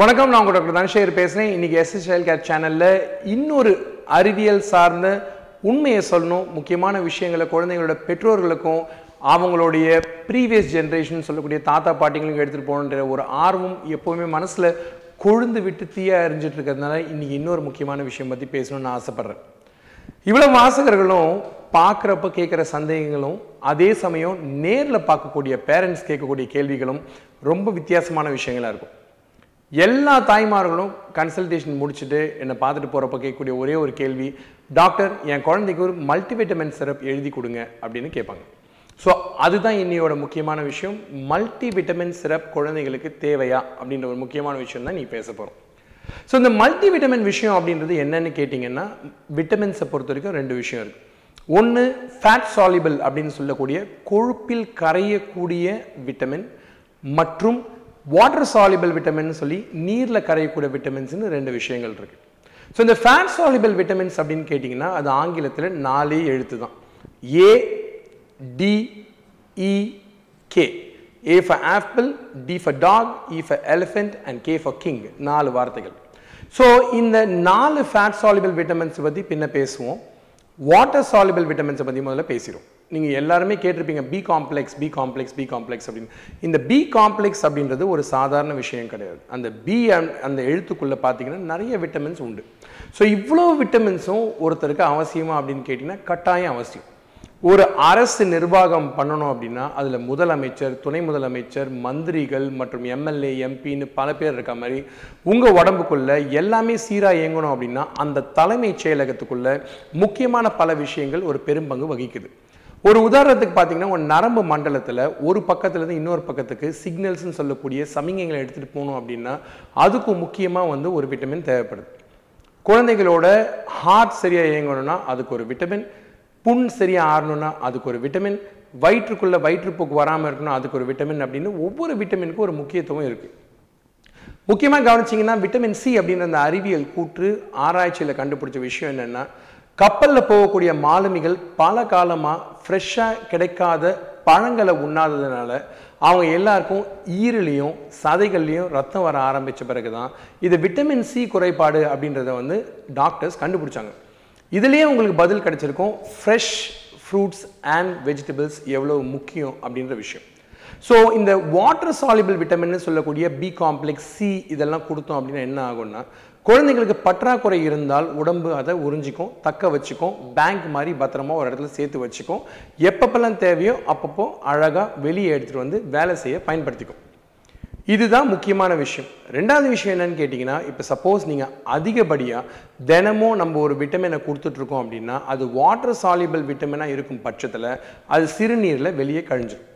வணக்கம் நான் உங்கள் டாக்டர் தனசேகர் பேசுகிறேன் இன்றைக்கி எஸ்எஸ் சைல்ட் கேர் சேனலில் இன்னொரு அறிவியல் சார்ந்த உண்மையை சொல்லணும். முக்கியமான விஷயங்களை குழந்தைங்களோட பெற்றோர்களுக்கும் அவங்களுடைய ப்ரீவியஸ் ஜென்ரேஷன் சொல்லக்கூடிய தாத்தா பாட்டிங்களுக்கு எடுத்துகிட்டு போகணுன்ற ஒரு ஆர்வம் எப்போவுமே மனசில் கொழுந்து விட்டு தீயாக எரிஞ்சிட்டு இருக்கிறதுனால இன்றைக்கி இன்னொரு முக்கியமான விஷயம் பற்றி பேசணும்னு ஆசைப்பட்றேன். இவ்வளோ வாசகர்களும் பார்க்குறப்ப கேட்குற சந்தேகங்களும் அதே சமயம் நேரில் பார்க்கக்கூடிய பேரண்ட்ஸ் கேட்கக்கூடிய கேள்விகளும் ரொம்ப வித்தியாசமான விஷயங்களாக இருக்கும். எல்லா தாய்மார்களும் கன்சல்டேஷன் முடிச்சுட்டு என்னை பார்த்துட்டு போகிறப்ப கேட்கக்கூடிய ஒரே ஒரு கேள்வி டாக்டர் என் குழந்தைக்கு ஒரு மல்டிவிட்டமின் சிரப் எழுதி கொடுங்க அப்படின்னு கேட்பாங்க. ஸோ அதுதான் இன்னையோட முக்கியமான விஷயம். மல்டி விட்டமின் சிரப் குழந்தைகளுக்கு தேவையா அப்படின்ற ஒரு முக்கியமான விஷயம் தான் நீ பேச போகிறோம் ஸோ இந்த மல்டி விட்டமின் விஷயம் அப்படின்றது என்னன்னு கேட்டிங்கன்னா விட்டமின்ஸை பொறுத்த வரைக்கும் ரெண்டு விஷயம் இருக்குது ஒன்று ஃபேட் சாலிபிள் அப்படின்னு சொல்லக்கூடிய கொழுப்பில் கரையக்கூடிய விட்டமின் மற்றும் வாட்டர் சாலிபிள் விட்டமின் சொல்லி நீரில் கரையக்கூடிய விட்டமின்ஸ்னு ரெண்டு விஷயங்கள் இருக்கு. ஸோ இந்த ஃபேட் சாலிபிள் விட்டமின்ஸ் அப்படின்னு கேட்டிங்கன்னா அது ஆங்கிலத்தில் நாலே எழுத்து தான். A D E K A for apple D for dog E for elephant and K for king நாலு வார்த்தைகள். ஸோ இந்த நாலு ஃபேட் சாலிபிள் விட்டமின்ஸ் பற்றி பின்ன பேசுவோம். வாட்டர் சாலிபிள் விட்டமின்ஸை பற்றி முதல்ல பேசிடுவோம். நீங்கள் எல்லாருமே கேட்டிருப்பீங்க B complex B complex B complex அப்படின்னு. இந்த பி காம்ப்ளெக்ஸ் அப்படின்றது ஒரு சாதாரண விஷயம் கிடையாது. அந்த பி அந்த எழுத்துக்குள்ளே பார்த்தீங்கன்னா நிறைய விட்டமின்ஸ் உண்டு. ஸோ இவ்வளோ விட்டமின்ஸும் ஒருத்தருக்கு அவசியமா அப்படின்னு கேட்டிங்கன்னா கட்டாயம் அவசியம். ஒரு அரசு நிர்வாகம் பண்ணணும் அப்படின்னா அதில் முதலமைச்சர் துணை முதலமைச்சர் மந்திரிகள் மற்றும் எம்எல்ஏ எம்பின்னு பல பேர் இருக்க மாதிரி உங்கள் உடம்புக்குள்ள எல்லாமே சீராக இயங்கணும் அப்படின்னா அந்த தலைமைச் செயலகத்துக்குள்ள முக்கியமான பல விஷயங்கள் ஒரு பெரும்பங்கு வகிக்குது. ஒரு உதாரணத்துக்கு பார்த்தீங்கன்னா ஒரு நரம்பு மண்டலத்தில் ஒரு பக்கத்துலேருந்து இன்னொரு பக்கத்துக்கு சிக்னல்ஸ்னு சொல்லக்கூடிய சமிகைகளை எடுத்துகிட்டு போகணும் அப்படின்னா அதுக்கும் முக்கியமாக வந்து ஒரு விட்டமின் தேவைப்படுது. குழந்தைகளோட ஹார்ட் சரியாக இயங்கணும்னா அதுக்கு ஒரு விட்டமின் புண் சரியாக ஆறணும்னா அதுக்கு ஒரு விட்டமின் வயிற்றுக்குள்ளே வயிற்றுப்போக்கு வராமல் இருக்கணும் அதுக்கு ஒரு விட்டமின் அப்படின்னு ஒவ்வொரு விட்டமினுக்கும் ஒரு முக்கியத்துவம் இருக்குது முக்கியமாக கவனிச்சிங்கன்னா விட்டமின் சி அப்படின்ற அந்த அறிவியல் கூற்று ஆராய்ச்சியில் கண்டுபிடிச்ச விஷயம் என்னென்னா கப்பலில் போகக்கூடிய மாலுமிகள் பல காலமாக ஃப்ரெஷ்ஷாக கிடைக்காத பழங்களை உண்ணாததுனால அவங்க எல்லாருக்கும் ஈரலையும் சதைகள்லையும் ரத்தம் வர ஆரம்பித்த பிறகு தான் இது விட்டமின் சி குறைபாடு அப்படின்றத வந்து டாக்டர்ஸ் கண்டுபிடிச்சாங்க. இதுலேயே உங்களுக்கு பதில் கிடைச்சிருக்கும். ஃப்ரெஷ் ஃப்ரூட்ஸ் அண்ட் வெஜிடபிள்ஸ் எவ்வளோ முக்கியம் அப்படின்ற விஷயம். ஸோ இந்த வாட்டர் சாலிபிள் விட்டமின்னு சொல்லக்கூடிய பி காம்ப்ளெக்ஸ் சி இதெல்லாம் கொடுத்தோம் அப்படின்னா என்ன ஆகும்னா குழந்தைங்களுக்கு பற்றாக்குறை இருந்தால் உடம்பு அதை உறிஞ்சிக்கும் தக்க வச்சுக்கும் பேங்க் மாதிரி பத்திரமா ஒரு இடத்துல சேர்த்து வச்சுக்கும். எப்பப்பெல்லாம் தேவையோ அப்பப்போ அழகாக வெளியே எடுத்துகிட்டு வந்து வேலை செய்ய பயன்படுத்திக்கும். இதுதான் முக்கியமான விஷயம். ரெண்டாவது விஷயம் என்னன்னு கேட்டிங்கன்னா இப்போ சப்போஸ் நீங்கள் அதிகப்படியாக தினமும் நம்ம ஒரு விட்டமினை கொடுத்துட்ருக்கோம் அப்படின்னா அது வாட்டர் சாலிபிள் விட்டமினாக இருக்கும் பட்சத்தில் அது சிறுநீரில் வெளியே கழிஞ்சிடும்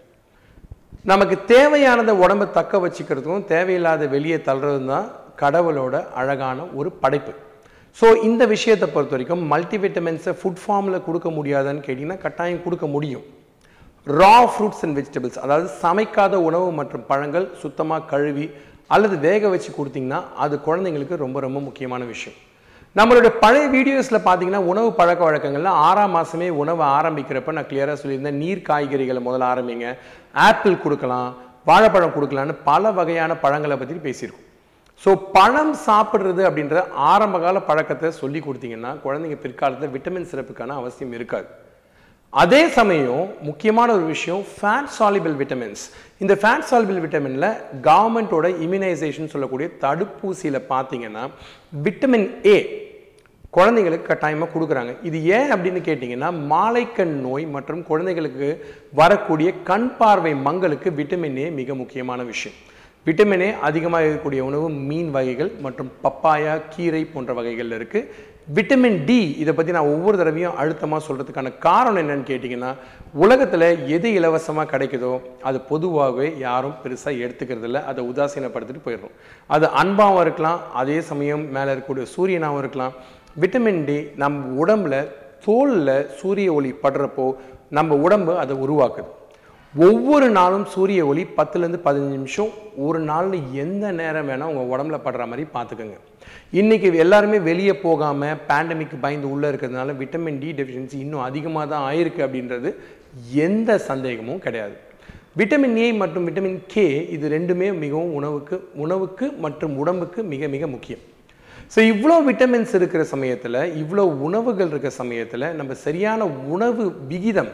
நமக்கு தேவையானதை உடம்பை தக்க வச்சுக்கிறதுக்கும் தேவையில்லாத வெளியே தள்ளுறதும் தான் கடவுளோட அழகான ஒரு படைப்பு. ஸோ இந்த விஷயத்தை பொறுத்த வரைக்கும் மல்டிவிட்டமின்ஸை ஃபுட் ஃபார்மில் கொடுக்க முடியாதான்னு கேட்டிங்கன்னா கட்டாயம் கொடுக்க முடியும். ரா ஃப்ரூட்ஸ் அண்ட் வெஜிடபிள்ஸ் அதாவது சமைக்காத உணவு மற்றும் பழங்கள் சுத்தமாக கழுவி அல்லது வேக வச்சு கொடுத்தீங்கன்னா அது குழந்தைங்களுக்கு ரொம்ப ரொம்ப முக்கியமான விஷயம். நம்மளுடைய பழைய வீடியோஸில் பார்த்தீங்கன்னா உணவு பழக்க வழக்கங்களில் ஆறாம் மாதமே உணவு ஆரம்பிக்கிறப்ப நான் கிளியராக சொல்லியிருந்தேன். நீர் காய்கறிகளை முதல்ல ஆரம்பிங்க ஆப்பிள் கொடுக்கலாம் வாழைப்பழம் கொடுக்கலான்னு பல வகையான பழங்களை பற்றி பேசியிருக்கோம். ஸோ பழம் சாப்பிட்றது அப்படின்ற ஆரம்பகால பழக்கத்தை சொல்லி கொடுத்தீங்கன்னா குழந்தைங்க பிற்காலத்தில் விட்டமின் சிறப்புக்கான அவசியம் இருக்காது. அதே சமயம் முக்கியமான ஒரு விஷயம் ஃபேட் சாலிபிள் விட்டமின்ஸ் இந்த ஃபேட் சாலிபிள் விட்டமினில் கவர்மெண்ட்டோட இம்யூனைசேஷன் சொல்லக்கூடிய தடுப்பூசியில் பார்த்தீங்கன்னா விட்டமின் ஏ குழந்தைங்களுக்கு கட்டாயமாக கொடுக்குறாங்க. இது ஏன் அப்படின்னு கேட்டிங்கன்னா மாலைக்கண் நோய் மற்றும் குழந்தைகளுக்கு வரக்கூடிய கண் பார்வை மங்களுக்கு விட்டமின் ஏ மிக முக்கியமான விஷயம். விட்டமின் ஏ அதிகமாக இருக்கக்கூடிய உணவு மீன் வகைகள் மற்றும் பப்பாயா கீரை போன்ற வகைகள் இருக்குது விட்டமின் டி இதை பற்றி நான் ஒவ்வொரு தடவையும் அழுத்தமாக சொல்கிறதுக்கான காரணம் என்னன்னு கேட்டிங்கன்னா உலகத்தில் எது இலவசமாக கிடைக்குதோ அது பொதுவாகவே யாரும் பெருசாக எடுத்துக்கிறதில்ல அதை உதாசீனப்படுத்திட்டு போயிடுறோம். அது அன்பாகவும் இருக்கலாம் அதே சமயம் மேலே இருக்கக்கூடிய சூரியனாகவும் இருக்கலாம். விட்டமின் டி நம்ம உடம்புல தோலில் சூரிய ஒளி படுறப்போ நம்ம உடம்பு அதை உருவாக்குது. ஒவ்வொரு நாளும் சூரிய ஒளி பத்துலேருந்து பதினஞ்சு நிமிஷம். ஒரு நாளில் எந்த நேரம் வேணால் உங்கள் உடம்புல படுற மாதிரி பார்த்துக்கோங்க இன்றைக்கி எல்லாருமே வெளியே போகாமல் பேண்டமிக் பயந்து உள்ளே இருக்கிறதுனால விட்டமின் டி டெஃபிஷியன்சி இன்னும் அதிகமாக தான் ஆயிருக்கு அப்படின்றது எந்த சந்தேகமும் கிடையாது. விட்டமின் ஏ மற்றும் விட்டமின் கே இது ரெண்டுமே மிகவும் உணவுக்கு உணவுக்கு மற்றும் உடம்புக்கு மிக மிக முக்கியம். ஸோ இவ்வளோ விட்டமின்ஸ் இருக்கிற சமயத்தில் இவ்வளோ உணவுகள் இருக்கிற சமயத்தில் நம்ம சரியான உணவு விகிதம்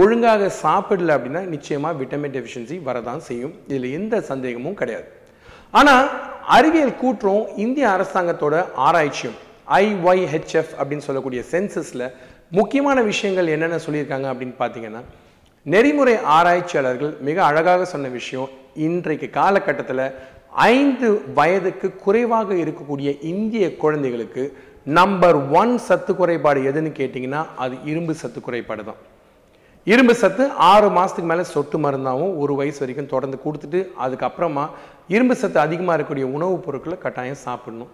ஒழுங்காக சாப்பிடல அப்படின்னா நிச்சயமாக விட்டமின் டெஃபிஷியன்சி வரதான் செய்யும். இதில் எந்த சந்தேகமும் கிடையாது. ஆனால் அறிவியல் கூற்றும் இந்திய அரசாங்கத்தோட ஆராய்ச்சியும் ஐஒய்ஹெச்எஃப் அப்படின்னு சொல்லக்கூடிய சென்சஸில் முக்கியமான விஷயங்கள் என்னென்ன சொல்லியிருக்காங்க அப்படின்னு பார்த்தீங்கன்னா நெறிமுறை ஆராய்ச்சியாளர்கள் மிக அழகாக சொன்ன விஷயம் இன்றைக்கு காலகட்டத்தில் ஐந்து வயதுக்கு குறைவாக இருக்கக்கூடிய இந்திய குழந்தைகளுக்கு நம்பர் ஒன் சத்து குறைபாடு எதுன்னு கேட்டிங்கன்னா அது இரும்பு சத்து குறைபாடு தான் இரும்பு சத்து ஆறு மாதத்துக்கு மேலே சொட்டு மருந்தாகவும் ஒரு வயசு வரைக்கும் தொடர்ந்து கொடுத்துட்டு அதுக்கப்புறமா இரும்பு சத்து அதிகமாக இருக்கக்கூடிய உணவுப் பொருட்களை கட்டாயம் சாப்பிடணும்.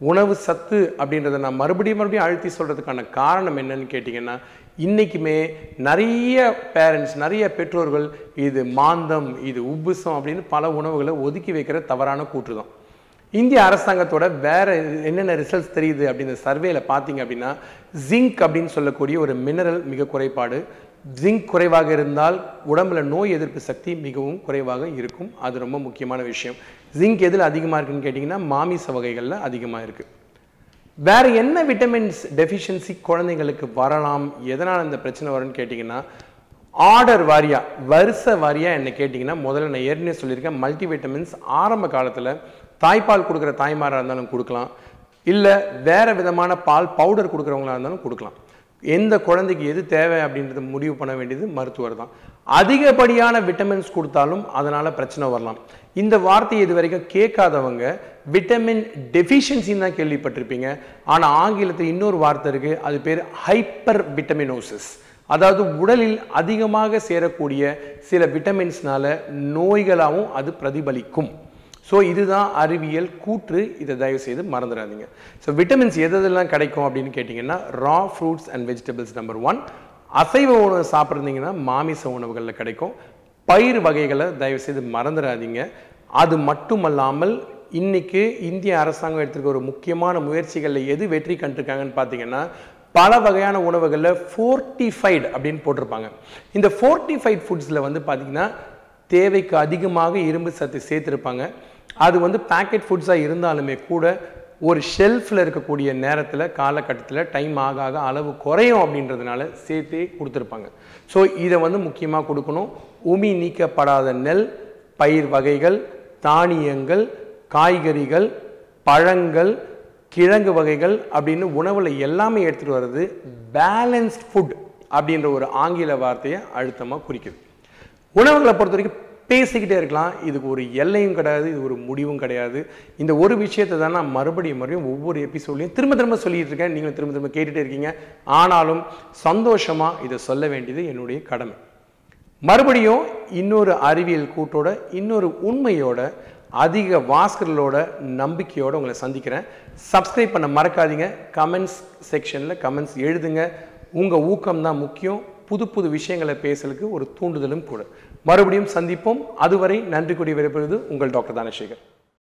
உணவு சத்து அப்படின்றத நான் மறுபடியும் மறுபடியும் அழுத்தி சொல்கிறதுக்கான காரணம் என்னன்னு கேட்டிங்கன்னா இன்றைக்குமே நிறைய பேரண்ட்ஸ் நிறைய பெற்றோர்கள் இது மாந்தம் இது உப்புசம் அப்படின்னு பல உணவுகளை ஒதுக்கி வைக்கிற தவறான கூற்று தான். இந்திய அரசாங்கத்தோட வேற என்னென்ன ரிசல்ட்ஸ் தெரியுது அப்படின்ற சர்வேல பார்த்தீங்க அப்படின்னா ஜிங்க் அப்படின்னு சொல்லக்கூடிய ஒரு மினரல் மிக குறைபாடு ஜிங்க் குறைவாக இருந்தால் உடம்புல நோய் எதிர்ப்பு சக்தி மிகவும் குறைவாக இருக்கும். அது ரொம்ப முக்கியமான விஷயம். ஜிங்க் எதில் அதிகமாக இருக்குன்னு கேட்டிங்கன்னா மாமிச வகைகளில் அதிகமாக இருக்குது வேறு என்ன விட்டமின்ஸ் டெஃபிஷியன்சி குழந்தைங்களுக்கு வரலாம்? எதனால் இந்த பிரச்சனை வரும்னு கேட்டிங்கன்னா ஆர்டர் வாரியா வரிசை வாரியா என்ன கேட்டிங்கன்னா முதல்ல நான் ஏற்கனவே சொல்லியிருக்கேன் மல்டி விட்டமின்ஸ் ஆரம்ப காலத்தில் தாய்ப்பால் கொடுக்குற தாய்மாராக இருந்தாலும் கொடுக்கலாம். இல்லை வேறு விதமான பால் பவுடர் கொடுக்குறவங்களா இருந்தாலும் கொடுக்கலாம். எந்த குழந்தைக்கு எது தேவை அப்படின்றத முடிவு பண்ண வேண்டியது மருத்துவர் தான். அதிகப்படியான விட்டமின்ஸ் கொடுத்தாலும் அதனால் பிரச்சனை வரலாம். இந்த வார்த்தையை இது வரைக்கும் கேட்காதவங்க விட்டமின் டெஃபிஷியன்சின்னு தான் கேள்விப்பட்டிருப்பீங்க. ஆனால் ஆங்கிலத்தில் இன்னொரு வார்த்தை இருக்குது அது பேர் ஹைப்பர் விட்டமினோசிஸ் அதாவது உடலில் அதிகமாக சேரக்கூடிய சில விட்டமின்ஸ்னால நோய்களாகவும் அது பிரதிபலிக்கும். ஸோ இதுதான் அறிவியல் கூற்று. இதை தயவு செய்து மறந்துடாதீங்க. ஸோ விட்டமின்ஸ் எது எதெல்லாம் கிடைக்கும் அப்படின்னு கேட்டிங்கன்னா raw fruits and vegetables number one அசைவ உணவு சாப்பிட்றீங்கன்னா மாமிச உணவுகளில் கிடைக்கும். பயிர் வகைகளை தயவு செய்து மறந்துடாதீங்க. அது மட்டுமல்லாமல் இன்றைக்கி இந்திய அரசாங்கம் எடுத்திருக்க ஒரு முக்கியமான முயற்சிகளில் எது வெற்றி கண்டிருக்காங்கன்னு பார்த்தீங்கன்னா பல வகையான உணவுகளில் ஃபோர்ட்டிஃபைடு அப்படின்னு போட்டிருப்பாங்க. இந்த ஃபோர்ட்டிஃபைட் ஃபுட்ஸில் வந்து பார்த்திங்கன்னா தேவைக்கு அதிகமாக இரும்பு சத்து சேர்த்துருப்பாங்க. அது வந்து பேக்கெட் ஃபுட்ஸாக இருந்தாலுமே கூட ஒரு ஷெல்ஃபில் இருக்கக்கூடிய நேரத்தில் காலகட்டத்தில் டைம் ஆக ஆக அளவு குறையும் அப்படின்றதுனால சேர்த்தே கொடுத்துருப்பாங்க. ஸோ இதை வந்து முக்கியமாக கொடுக்கணும். உமி நீக்கப்படாத நெல் பயிர் வகைகள் தானியங்கள் காய்கறிகள் பழங்கள் கிழங்கு வகைகள் அப்படின்னு உணவில் எல்லாமே எடுத்துகிட்டு வர்றது பேலன்ஸ்ட் ஃபுட் அப்படின்ற ஒரு ஆங்கில வார்த்தையை அழுத்தமாக குறிக்குது. உணவுகளை பொறுத்த வரைக்கும் பேசிக்கிட்டே இருக்கலாம். இதுக்கு ஒரு எல்லையும் கிடையாது இது ஒரு முடிவும் கிடையாது. இந்த ஒரு விஷயத்தை தான் நான் மறுபடியும் மறுபடியும் ஒவ்வொரு எபிசோட்லையும் திரும்ப திரும்ப சொல்லிட்டு இருக்கேன். நீங்களும் திரும்ப திரும்ப கேட்டுகிட்டே இருக்கீங்க. ஆனாலும் சந்தோஷமாக இதை சொல்ல வேண்டியது என்னுடைய கடமை. மறுபடியும் இன்னொரு அறிவியல் கூட்டோட இன்னொரு உண்மையோட அதிக வாஸ்கர்களோட நம்பிக்கையோடு உங்களை சந்திக்கிறேன். சப்ஸ்கிரைப் பண்ண மறக்காதீங்க. கமெண்ட்ஸ் செக்ஷனில் கமெண்ட்ஸ் எழுதுங்க. உங்கள் ஊக்கம் தான் முக்கியம். புது புது விஷயங்களை பேசலுக்கு ஒரு தூண்டுதலும் கூட. மறுபடியும் சந்திப்போம். அதுவரை நன்றி கூடி விரைப்பது உங்கள் டாக்டர் தானசேகர்.